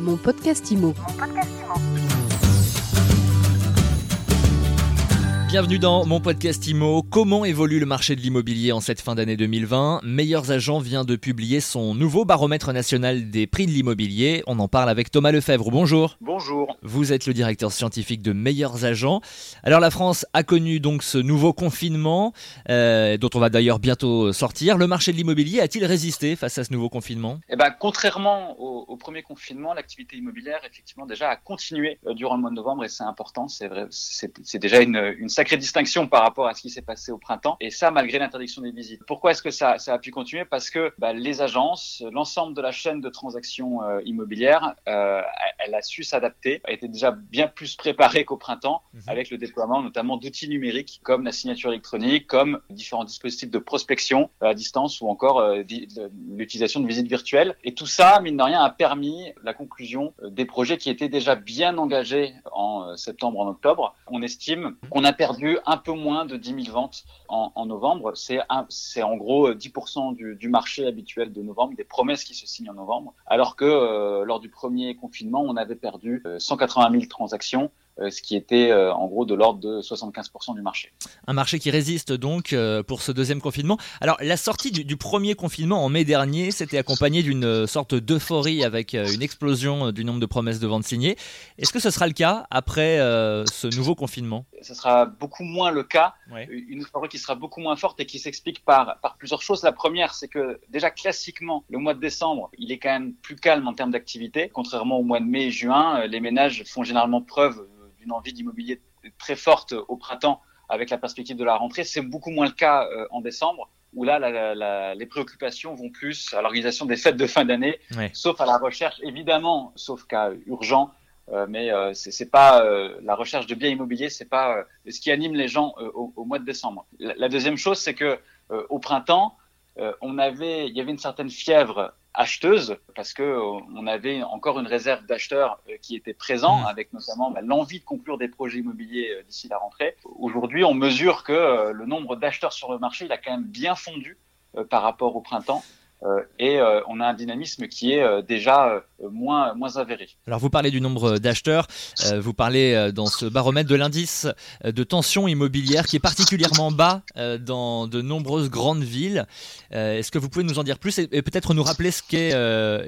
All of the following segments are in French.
Mon podcast IMO. Bienvenue dans mon podcast IMO. Comment évolue le marché de l'immobilier en cette fin d'année 2020 Meilleurs Agents vient de publier son nouveau baromètre national des prix de l'immobilier. On en parle avec Thomas Lefebvre. Bonjour. Bonjour. Vous êtes le directeur scientifique de Meilleurs Agents. Alors la France a connu donc ce nouveau confinement, euh, dont on va d'ailleurs bientôt sortir. Le marché de l'immobilier a-t-il résisté face à ce nouveau confinement? Eh ben, contrairement au, au premier confinement, l'activité immobilière effectivement déjà a continué euh, durant le mois de novembre et c'est important. C'est vrai, c'est c'est déjà une, une sacrée distinction par rapport à ce qui s'est passé au printemps. Et ça, malgré l'interdiction des visites. Pourquoi est-ce que ça, ça a pu continuer? Parce que bah, les agences, l'ensemble de la chaîne de transactions euh, immobilières, euh, elle a su s'adapter, été déjà bien plus préparée qu'au printemps, Mhm. avec le déploiement notamment d'outils numériques comme la signature électronique, comme différents dispositifs de prospection à distance ou encore euh, l'utilisation de visites virtuelles. Et tout ça, mine de rien, a permis la conclusion euh, des projets qui étaient déjà bien engagés en septembre, en octobre. On estime qu'on a perdu un peu moins de 10 000 ventes en, novembre. C'est en gros euh, 10% du, du marché habituel de novembre, des promesses qui se signent en novembre, alors que euh, lors du premier confinement, on avait perdu euh, 180 000 transactions, euh, ce qui était euh, en gros de l'ordre de 75% du marché. Un marché qui résiste donc euh, pour ce deuxième confinement. Alors la sortie du, du premier confinement en mai dernier s'était accompagnée d'une euh, sorte d'euphorie avec euh, une explosion euh, du nombre de promesses de ventes signées. Est-ce que ce sera le cas après euh, ce nouveau confinement? Ce sera beaucoup moins le cas Ouais. une euphorie qui sera beaucoup moins forte et qui s'explique par, par plusieurs choses. La première, c'est que déjà classiquement, le mois de décembre, il est quand même plus calme en termes d'activité. Contrairement au mois de mai et juin, euh, les ménages font généralement preuve euh, d'une envie d'immobilier très forte au printemps avec la perspective de la rentrée. C'est beaucoup moins le cas euh, en décembre où là, la- la- la- les préoccupations vont plus à l'organisation des fêtes de fin d'année, Ouais. sauf à la recherche, évidemment, sauf cas urgent, euh, mais euh, c'est pas euh, la recherche de biens immobiliers, c'est pas ce qui anime les gens au, au mois de décembre. La, deuxième chose, c'est que au printemps, on avait, il y avait une certaine fièvre acheteuse parce que euh, on avait encore une réserve d'acheteurs euh, qui était présent, Mhm. avec notamment bah, l'envie de conclure des projets immobiliers euh, d'ici la rentrée. Aujourd'hui, on mesure que le nombre d'acheteurs sur le marché, il a quand même bien fondu par rapport au printemps. Euh, et euh, on a un dynamisme qui est euh, déjà moins, moins avéré. Alors vous parlez du nombre d'acheteurs, vous parlez dans ce baromètre de l'indice de tension immobilière qui est particulièrement bas dans de nombreuses grandes villes. Est-ce que vous pouvez nous en dire plus et, peut-être nous rappeler ce qu'est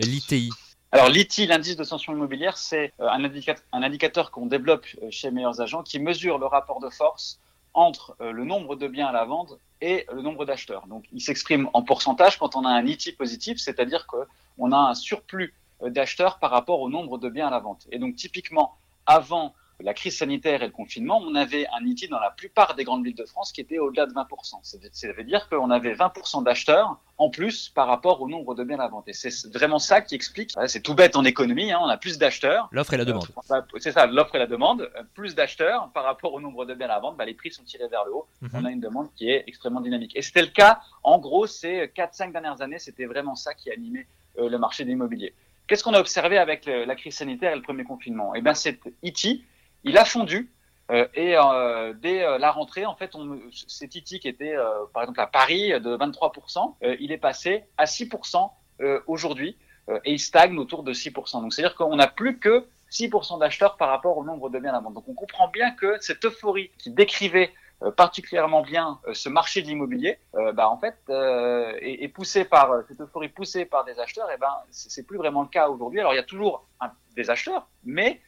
l'ITI Alors l'ITI, l'indice de tension immobilière, c'est un indicateur, un indicateur qu'on développe chez Meilleurs Agents qui mesure le rapport de force entre euh, le nombre de biens à la vente et le nombre d'acheteurs. Donc il s'exprime en pourcentage quand on a un ITI positif, c'est-à-dire qu'on a un surplus euh, d'acheteurs par rapport au nombre de biens à la vente. Et donc typiquement, avant la crise sanitaire et le confinement, on avait un ITI dans la plupart des grandes villes de France qui était au-delà de 20%. Ça veut- dire qu'on avait 20% d'acheteurs en plus par rapport au nombre de biens à vente. Et c'est vraiment ça qui explique, c'est tout bête en économie, hein, on a plus d'acheteurs. L'offre et la demande. Euh, bah, c'est ça, l'offre et la demande. Euh, Plus d'acheteurs par rapport au nombre de biens à vente, bah, les prix sont tirés vers le haut. Mhm. On a une demande qui est extrêmement dynamique. Et c'était le cas, en gros, ces 4-5 dernières années, c'était vraiment ça qui animait euh, le marché de l'immobilier. Qu'est-ce qu'on a observé avec le- la crise sanitaire et le premier confinement? Eh bien, cet IT, il a fondu. euh, et euh, dès euh, la rentrée, en fait, on, cet IT qui était, euh, par exemple, à Paris de 23%, euh, il est passé à 6% euh, aujourd'hui et il stagne autour de 6%. Donc, c'est-à-dire qu'on n'a plus que 6% d'acheteurs par rapport au nombre de biens à vente. Donc, on comprend bien que cette euphorie qui décrivait particulièrement bien ce marché de l'immobilier, bah, en fait, est, est poussé par cette euphorie poussée par des acheteurs. Et ben, c'est plus vraiment le cas aujourd'hui. Alors, il y a toujours un- des acheteurs, mais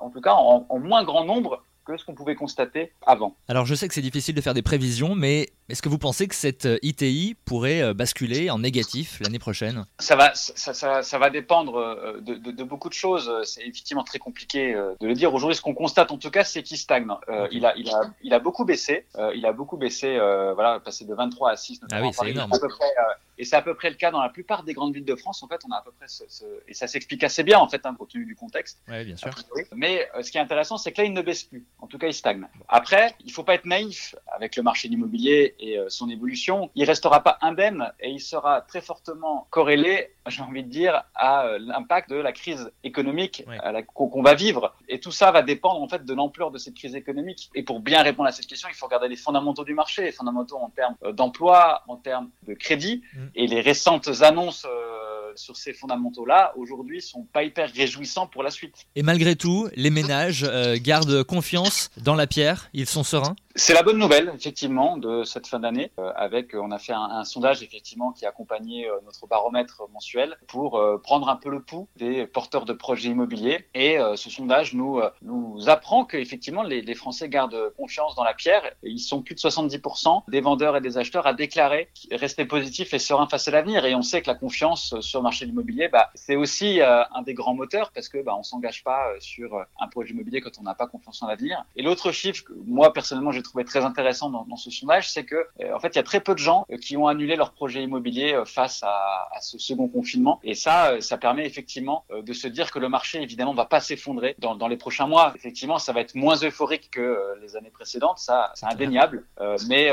en tout cas en, en moins grand nombre que ce qu'on pouvait constater avant. Alors je sais que c'est difficile de faire des prévisions, mais est-ce que vous pensez que cette euh, ITI pourrait euh, basculer en négatif l'année prochaine? Ça va, ça, ça, ça va dépendre euh, de, de, de beaucoup de choses. C'est effectivement très compliqué euh, de le dire. Aujourd'hui, ce qu'on constate en tout cas, c'est qu'il stagne. Euh, il, a, il, a, il a beaucoup baissé. Euh, il a beaucoup baissé, euh, voilà, passé de 23 à 6. notamment Ah oui, c'est énorme. À peu près, euh, et c'est à peu près le cas dans la plupart des grandes villes de France. En fait, on a à peu près ce, ce- et ça s'explique assez bien en fait, hein, compte tenu du contexte. Oui, bien sûr. Mais euh, ce qui est intéressant, c'est que là, il ne baisse plus. En tout cas, il stagne. Après, il faut pas être naïf avec le marché de l'immobilier et euh, son évolution. Il restera pas indemne et il sera très fortement corrélé, j'ai envie de dire, à euh, l'impact de la crise économique la- qu'on va vivre. Et tout ça va dépendre en fait de l'ampleur de cette crise économique. Et pour bien répondre à cette question, il faut regarder les fondamentaux du marché, les fondamentaux en termes euh, d'emploi, en termes de crédit. Mm. Et les récentes annonces euh, sur ces fondamentaux-là, aujourd'hui, sont pas hyper réjouissants pour la suite. Et malgré tout, les ménages gardent confiance dans la pierre, ils sont sereins c'est la bonne nouvelle, effectivement, de cette fin d'année. Euh, avec, euh, on a fait un, sondage, effectivement, qui accompagnait euh, notre baromètre mensuel pour prendre un peu le pouls des porteurs de projets immobiliers. Et ce sondage nous, nous apprend qu'effectivement, les, les, Français gardent confiance dans la pierre. Ils sont plus de 70% des vendeurs et des acheteurs à déclarer rester positifs et sereins face à l'avenir. Et on sait que la confiance sur le marché de l'immobilier, bah, c'est aussi un des grands moteurs parce que bah, on s'engage pas sur un projet immobilier quand on n'a pas confiance en l'avenir. Et l'autre chiffre, moi personnellement, j'ai trouvé très intéressant dans, dans ce sondage, c'est que euh, en fait, il y a très peu de gens euh, qui ont annulé leur projet immobilier euh, face à, à, ce second confinement. Et ça, ça permet effectivement de se dire que le marché, évidemment, va pas s'effondrer dans, dans, les prochains mois. Effectivement, ça va être moins euphorique que les années précédentes, ça, c'est indéniable. mais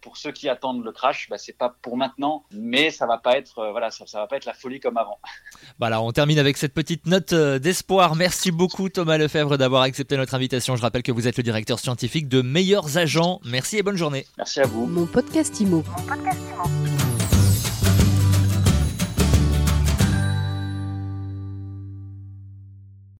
pour ceux qui attendent le crash, bah, c'est pas pour maintenant, mais ça va pas être, voilà, ça, ça va pas être la folie comme avant. Voilà, on termine avec cette petite note d'espoir. Merci beaucoup Thomas Lefebvre d'avoir accepté notre invitation. Je rappelle que vous êtes le directeur scientifique de Meilleurs Agents. Merci et bonne journée. Merci à vous. Mon podcast Imo. Mon podcast Imo.